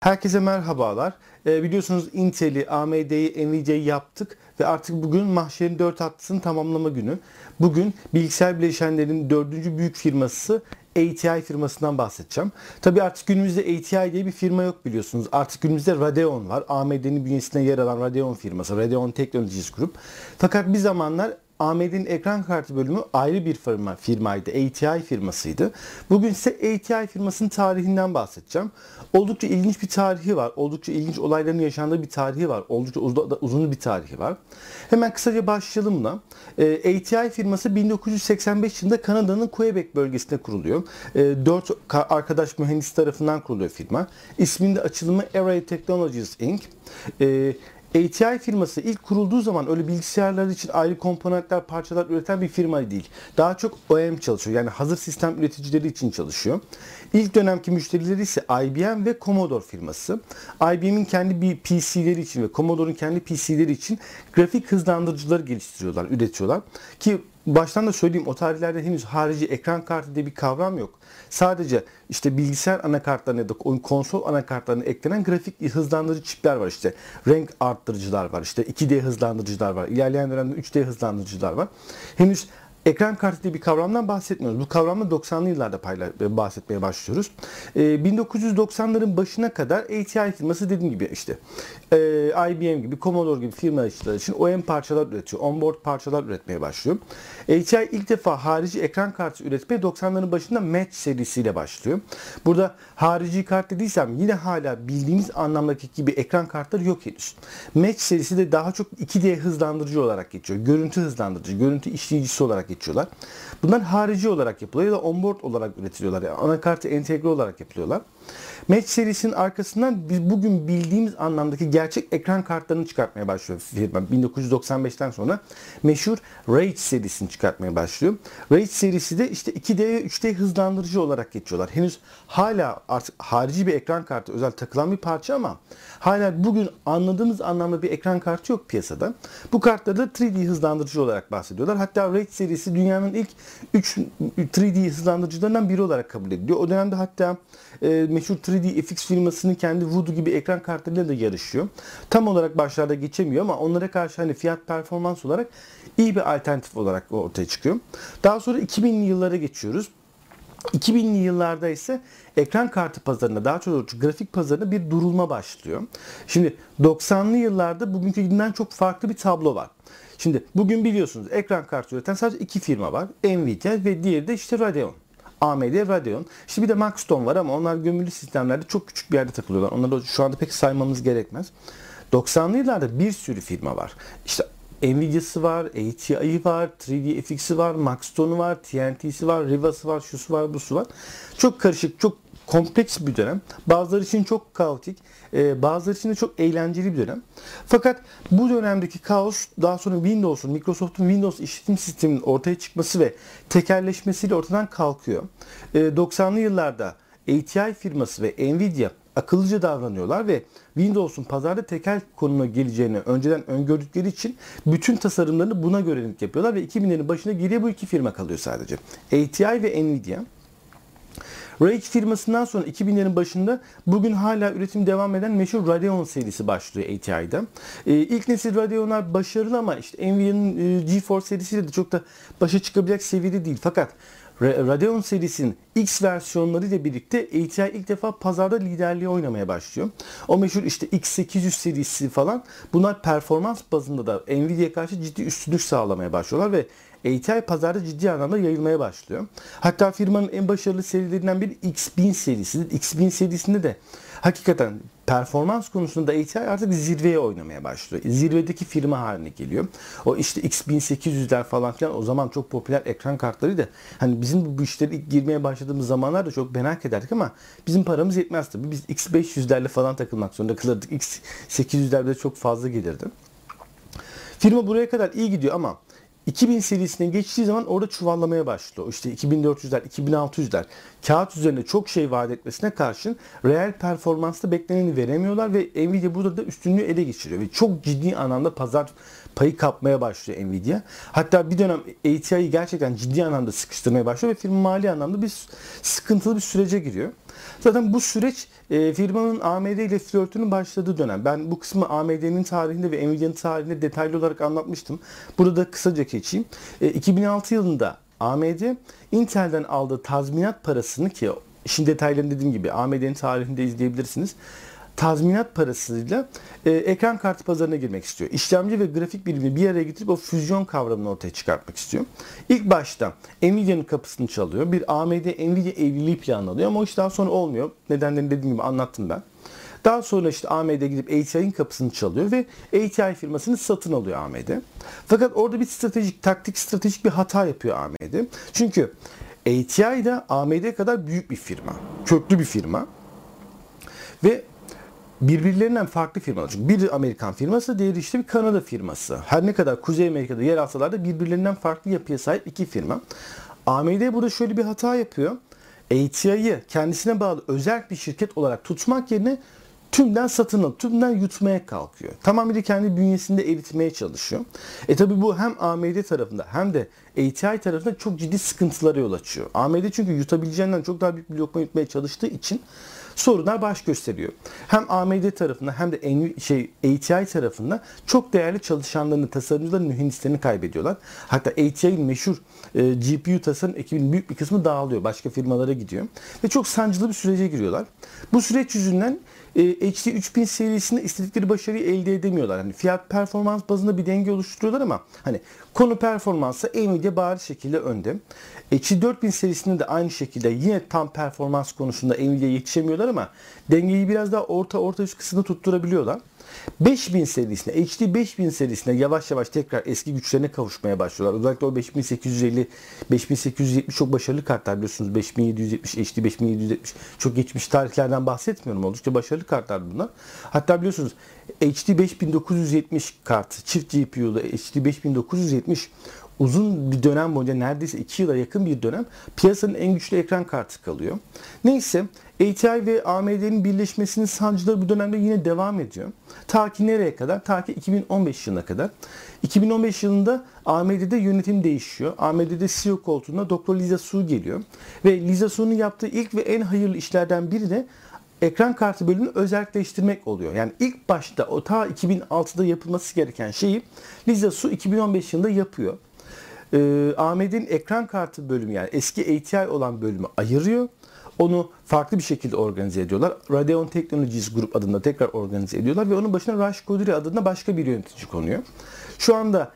Herkese merhabalar. Ee, biliyorsunuz Intel'i, AMD'yi, Nvidia'yı yaptık ve artık bugün mahşerin 4 hattısının tamamlama günü. Bugün bilgisayar bileşenlerinin dördüncü büyük firması ATI firmasından bahsedeceğim. Tabii artık günümüzde ATI diye bir firma yok biliyorsunuz. Artık günümüzde Radeon var. AMD'nin bünyesinde yer alan Radeon firması. Radeon Technologies Group. Fakat bir zamanlar AMD'nin ekran kartı bölümü ayrı bir firma firmaydı. ATI firmasıydı. Bugün ise ATI firmasının tarihinden bahsedeceğim. Oldukça ilginç bir tarihi var. Oldukça ilginç olayların yaşandığı bir tarihi var. Oldukça uzun bir tarihi var. Hemen kısaca başlayalım buna. E, ATI firması 1985 yılında Kanada'nın Quebec bölgesinde kuruluyor. E, dört arkadaş mühendis tarafından kuruluyor firma. İsminde açılımı Array Technologies Inc. ATI firması ilk kurulduğu zaman öyle bilgisayarlar için ayrı komponentler, parçalar üreten bir firma değil. Daha çok OEM çalışıyor. Yani hazır sistem üreticileri için çalışıyor. İlk dönemki müşterileri ise IBM ve Commodore firması. IBM'in kendi bir PC'leri için ve Commodore'un kendi PC'leri için grafik hızlandırıcıları geliştiriyorlar, üretiyorlar. Ki baştan da söyleyeyim o tarihlerde henüz harici ekran kartı diye bir kavram yok. Sadece işte bilgisayar anakartlarına ya da konsol anakartlarına eklenen grafik hızlandırıcı çipler var işte. Renk arttırıcılar var işte 2D hızlandırıcılar var. İlerleyen dönemde 3D hızlandırıcılar var. Henüz ekran kartı diye bir kavramdan bahsetmiyoruz. Bu kavramda 90'lı yıllarda bahsetmeye başlıyoruz. E, 1990'ların başına kadar ATI firması dediğim gibi işte e, IBM gibi, Commodore gibi firmalar için OEM parçalar üretiyor. Onboard parçalar üretmeye başlıyor. ATI ilk defa harici ekran kartı üretmeye 90'ların başında Match serisiyle başlıyor. Burada harici kart dediysem yine hala bildiğimiz anlamdaki gibi ekran kartları yok henüz. Match serisi de daha çok 2D hızlandırıcı olarak geçiyor. Görüntü hızlandırıcı, görüntü işleyicisi olarak geçiyorlar. Bunlar harici olarak yapılıyor ya da onboard olarak üretiliyorlar. Yani anakartı entegre olarak yapılıyorlar. Match serisinin arkasından biz bugün bildiğimiz anlamdaki gerçek ekran kartlarını çıkartmaya başlıyor firma. 1995'ten sonra meşhur Rage serisini çıkartmaya başlıyor. Rage serisi de işte 2D ve 3D hızlandırıcı olarak geçiyorlar. Henüz hala artık harici bir ekran kartı özel takılan bir parça ama hala bugün anladığımız anlamda bir ekran kartı yok piyasada. Bu kartları da 3D hızlandırıcı olarak bahsediyorlar. Hatta Rage serisi dünyanın ilk 3 3D hızlandırıcılarından biri olarak kabul ediliyor. O dönemde hatta e, meşhur 3D FX firmasının kendi Voodoo gibi ekran kartlarıyla da yarışıyor. Tam olarak başlarda geçemiyor ama onlara karşı hani fiyat performans olarak iyi bir alternatif olarak ortaya çıkıyor. Daha sonra 2000'li yıllara geçiyoruz. 2000'li yıllarda ise ekran kartı pazarında daha çok grafik pazarında bir durulma başlıyor. Şimdi 90'lı yıllarda bugünkü günden çok farklı bir tablo var. Şimdi bugün biliyorsunuz ekran kartı üreten sadece iki firma var. Nvidia ve diğeri de işte Radeon. AMD Radeon. İşte bir de Maxton var ama onlar gömülü sistemlerde çok küçük bir yerde takılıyorlar. Onları şu anda pek saymamız gerekmez. 90'lı yıllarda bir sürü firma var. İşte Nvidia'sı var, ATI'yi var, 3D var, Maxton'u var, TNT'si var, Riva'sı var, şusu var, busu var. Çok karışık, çok kompleks bir dönem. Bazıları için çok kaotik, e, bazıları için de çok eğlenceli bir dönem. Fakat bu dönemdeki kaos daha sonra Windows'un, Microsoft'un Windows işletim sisteminin ortaya çıkması ve tekerleşmesiyle ortadan kalkıyor. 90'lı e, yıllarda ATI firması ve Nvidia akıllıca davranıyorlar ve Windows'un pazarda tekel konuma geleceğini önceden öngördükleri için bütün tasarımlarını buna göre yapıyorlar ve 2000'lerin başına geriye bu iki firma kalıyor sadece. ATI ve Nvidia. Rage firmasından sonra 2000'lerin başında bugün hala üretim devam eden meşhur Radeon serisi başlıyor ATI'de. Ee, ilk nesil Radeon'lar başarılı ama işte Nvidia'nın e, GeForce serisiyle de çok da başa çıkabilecek seviyede değil. Fakat Radeon serisinin X versiyonları ile birlikte ATI ilk defa pazarda liderliği oynamaya başlıyor. O meşhur işte X800 serisi falan bunlar performans bazında da Nvidia'ya karşı ciddi üstünlük sağlamaya başlıyorlar ve ATI pazarda ciddi anlamda yayılmaya başlıyor. Hatta firmanın en başarılı serilerinden biri X1000 serisidir. X1000 serisinde de hakikaten performans konusunda ATI artık zirveye oynamaya başlıyor. Zirvedeki firma haline geliyor. O işte X1800'ler falan filan o zaman çok popüler ekran kartlarıydı. Hani bizim bu işlere ilk girmeye başladığımız zamanlarda çok merak ederdik ama bizim paramız yetmez tabii. Biz X500'lerle falan takılmak zorunda kalırdık. X800'lerde çok fazla gelirdi. Firma buraya kadar iyi gidiyor ama 2000 serisine geçtiği zaman orada çuvallamaya başlıyor. İşte 2400'ler, 2600'ler kağıt üzerinde çok şey vaat etmesine karşın reel performansta bekleneni veremiyorlar ve Nvidia burada da üstünlüğü ele geçiriyor. Ve çok ciddi anlamda pazar payı kapmaya başlıyor Nvidia. Hatta bir dönem ATI'yi gerçekten ciddi anlamda sıkıştırmaya başlıyor ve firma mali anlamda bir sıkıntılı bir sürece giriyor. Zaten bu süreç e, firmanın AMD ile flörtünün başladığı dönem. Ben bu kısmı AMD'nin tarihinde ve Nvidia'nın tarihinde detaylı olarak anlatmıştım. Burada da kısaca geçeyim. E, 2006 yılında AMD Intel'den aldığı tazminat parasını ki işin detaylarını dediğim gibi AMD'nin tarihinde izleyebilirsiniz tazminat parasıyla e, ekran kartı pazarına girmek istiyor. İşlemci ve grafik birimini bir araya getirip o füzyon kavramını ortaya çıkartmak istiyor. İlk başta Nvidia'nın kapısını çalıyor. Bir AMD Nvidia evliliği planlanıyor ama o iş daha sonra olmuyor. Nedenlerini dediğim gibi anlattım ben. Daha sonra işte AMD gidip ATI'nin kapısını çalıyor ve ATI firmasını satın alıyor AMD. Fakat orada bir stratejik, taktik stratejik bir hata yapıyor AMD. Çünkü ATI de AMD kadar büyük bir firma. Köklü bir firma. Ve birbirlerinden farklı firmalar. Çünkü biri Amerikan firması, diğeri işte bir Kanada firması. Her ne kadar Kuzey Amerika'da yer alsalar da birbirlerinden farklı yapıya sahip iki firma. AMD burada şöyle bir hata yapıyor. ATI'yi kendisine bağlı özel bir şirket olarak tutmak yerine tümden satın alıp tümden yutmaya kalkıyor. Tamamıyla kendi bünyesinde eritmeye çalışıyor. E tabi bu hem AMD tarafında hem de ATI tarafında çok ciddi sıkıntılara yol açıyor. AMD çünkü yutabileceğinden çok daha büyük bir lokma yutmaya çalıştığı için sorunlar baş gösteriyor. Hem AMD tarafında hem de şey ATI tarafında çok değerli çalışanlarını, tasarımcıların, mühendislerini kaybediyorlar. Hatta ATI'nin meşhur e, GPU tasarım ekibinin büyük bir kısmı dağılıyor. Başka firmalara gidiyor. Ve çok sancılı bir sürece giriyorlar. Bu süreç yüzünden e, HD 3000 serisinde istedikleri başarıyı elde edemiyorlar. Hani fiyat performans bazında bir denge oluşturuyorlar ama hani konu performansa Nvidia bariz şekilde önde. HD 4000 serisinde de aynı şekilde yine tam performans konusunda Nvidia yetişemiyorlar ama dengeyi biraz daha orta orta üst kısımda tutturabiliyorlar. 5000 serisine, HD 5000 serisine yavaş yavaş tekrar eski güçlerine kavuşmaya başlıyorlar. Özellikle o 5850, 5870 çok başarılı kartlar biliyorsunuz. 5770, HD 5770 çok geçmiş tarihlerden bahsetmiyorum. Oldukça başarılı kartlar bunlar. Hatta biliyorsunuz HD 5970 kartı, çift GPU'lu HD 5970 uzun bir dönem boyunca neredeyse 2 yıla yakın bir dönem piyasanın en güçlü ekran kartı kalıyor. Neyse ATI ve AMD'nin birleşmesinin sancıları bu dönemde yine devam ediyor. Ta ki nereye kadar? Ta ki 2015 yılına kadar. 2015 yılında AMD'de yönetim değişiyor. AMD'de CEO koltuğuna Dr. Lisa Su geliyor. Ve Lisa Su'nun yaptığı ilk ve en hayırlı işlerden biri de ekran kartı bölümünü özelleştirmek oluyor. Yani ilk başta o ta 2006'da yapılması gereken şeyi Lisa Su 2015 yılında yapıyor. Ee, AMD'in ekran kartı bölümü yani eski ATI olan bölümü ayırıyor onu farklı bir şekilde organize ediyorlar. Radeon Technologies Group adında tekrar organize ediyorlar ve onun başına Raj Koduri adında başka bir yönetici konuyor. Şu anda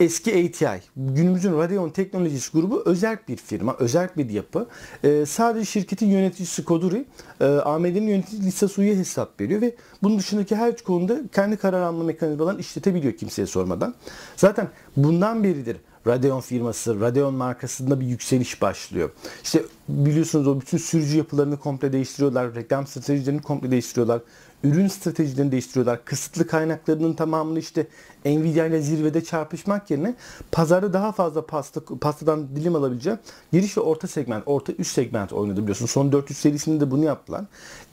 eski ATI, günümüzün Radeon Technologies grubu özel bir firma, özel bir yapı. Ee, sadece şirketin yöneticisi Koduri, e, AMD'nin yöneticisi Lisa Su'ya hesap veriyor ve bunun dışındaki her konuda kendi karar alma mekanizmalarını işletebiliyor kimseye sormadan. Zaten bundan beridir Radeon firması, Radeon markasında bir yükseliş başlıyor. İşte biliyorsunuz o bütün sürücü yapılarını komple değiştiriyorlar, reklam stratejilerini komple değiştiriyorlar, ürün stratejilerini değiştiriyorlar. Kısıtlı kaynaklarının tamamını işte Nvidia ile zirvede çarpışmak yerine pazarda daha fazla pasta, pastadan dilim alabileceğim giriş ve orta segment, orta üst segment oynadı biliyorsun. Son 400 serisinde de bunu yaptılar.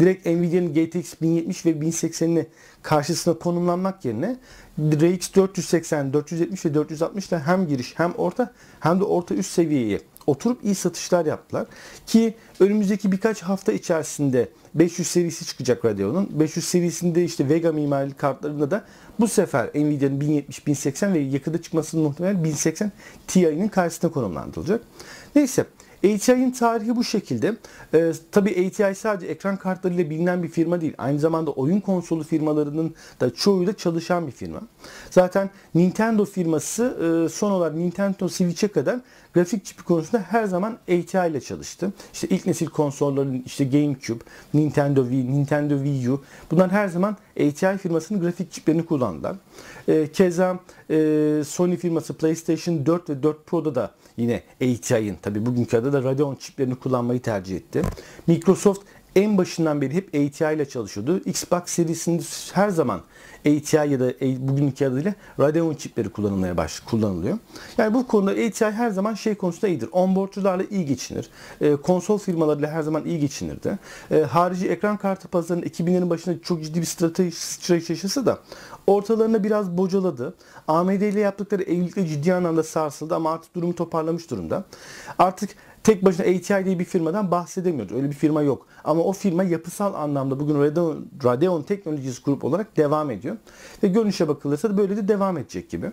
Direkt Nvidia'nın GTX 1070 ve 1080'ini karşısına konumlanmak yerine RX 480, 470 ve 460 ile hem giriş hem orta hem de orta üst seviyeye oturup iyi satışlar yaptılar. Ki önümüzdeki birkaç hafta içerisinde 500 serisi çıkacak Radeon'un. 500 serisinde işte Vega mimarili kartlarında da bu sefer Nvidia'nın 1070, 1080 ve yakında çıkmasının muhtemelen 1080 Ti'nin karşısına konumlandırılacak. Neyse ATI'nin tarihi bu şekilde. Ee, tabii ATI sadece ekran kartlarıyla bilinen bir firma değil. Aynı zamanda oyun konsolu firmalarının da çoğuyla çalışan bir firma. Zaten Nintendo firması e, son olarak Nintendo Switch'e kadar grafik çipi konusunda her zaman ATI ile çalıştı. İşte ilk nesil konsolların işte GameCube, Nintendo Wii, Nintendo Wii U bunlar her zaman ATI firmasının grafik çiplerini kullandılar. E, keza e, Sony firması PlayStation 4 ve 4 Pro'da da yine ATI'nin tabi bugünkü adı da Radeon çiplerini kullanmayı tercih etti. Microsoft en başından beri hep ATI ile çalışıyordu. Xbox serisinde her zaman ATI ya da bugünkü adıyla Radeon çipleri kullanılmaya baş kullanılıyor. Yani bu konuda ATI her zaman şey konusunda iyidir. Onboardçularla iyi geçinir. E, konsol firmalarıyla her zaman iyi geçinirdi. E, harici ekran kartı pazarının 2000'lerin başında çok ciddi bir strateji sıçrayış yaşasa da ortalarında biraz bocaladı. AMD ile yaptıkları evlilikle ciddi anlamda sarsıldı ama artık durumu toparlamış durumda. Artık tek başına ATI diye bir firmadan bahsedemiyoruz. Öyle bir firma yok. Ama o firma yapısal anlamda bugün Radeon, Radeon Technologies Group olarak devam ediyor. Ve görünüşe bakılırsa da böyle de devam edecek gibi.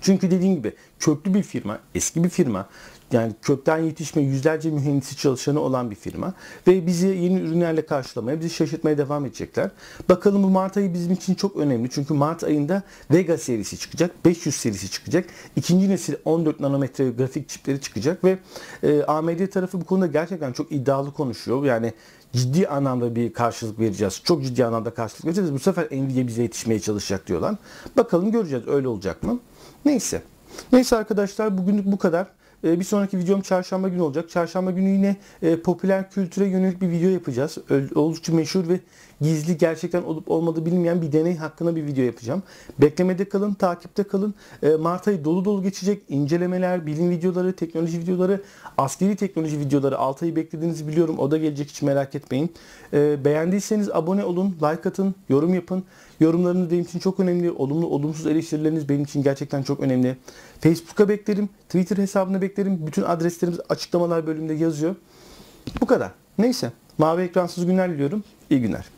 Çünkü dediğim gibi köklü bir firma, eski bir firma. Yani kökten yetişme yüzlerce mühendisi çalışanı olan bir firma. Ve bizi yeni ürünlerle karşılamaya, bizi şaşırtmaya devam edecekler. Bakalım bu Mart ayı bizim için çok önemli. Çünkü Mart ayında Vega serisi çıkacak, 500 serisi çıkacak. İkinci nesil 14 nanometre grafik çipleri çıkacak ve e, AMD tarafı bu konuda gerçekten çok iddialı konuşuyor. Yani ciddi anlamda bir karşılık vereceğiz. Çok ciddi anlamda karşılık vereceğiz. Bu sefer Nvidia bize yetişmeye çalışacak diyorlar. Bakalım göreceğiz öyle olacak mı? Neyse. Neyse arkadaşlar bugünlük bu kadar. Ee, Bir sonraki videom çarşamba günü olacak. Çarşamba günü yine e, popüler kültüre yönelik bir video yapacağız. Oldukça meşhur ve gizli gerçekten olup olmadığı bilinmeyen bir deney hakkında bir video yapacağım. Beklemede kalın, takipte kalın. E, Mart ayı dolu dolu geçecek. İncelemeler, bilim videoları, teknoloji videoları, askeri teknoloji videoları 6 ayı beklediğinizi biliyorum. O da gelecek hiç merak etmeyin. E, Beğendiyseniz abone olun, like atın, yorum yapın. Yorumlarınız benim için çok önemli. Olumlu, olumsuz eleştirileriniz benim için gerçekten çok önemli. Facebook'a beklerim, Twitter hesabına beklerim. Bütün adreslerimiz açıklamalar bölümünde yazıyor. Bu kadar. Neyse. Mavi ekransız günler diliyorum. İyi günler.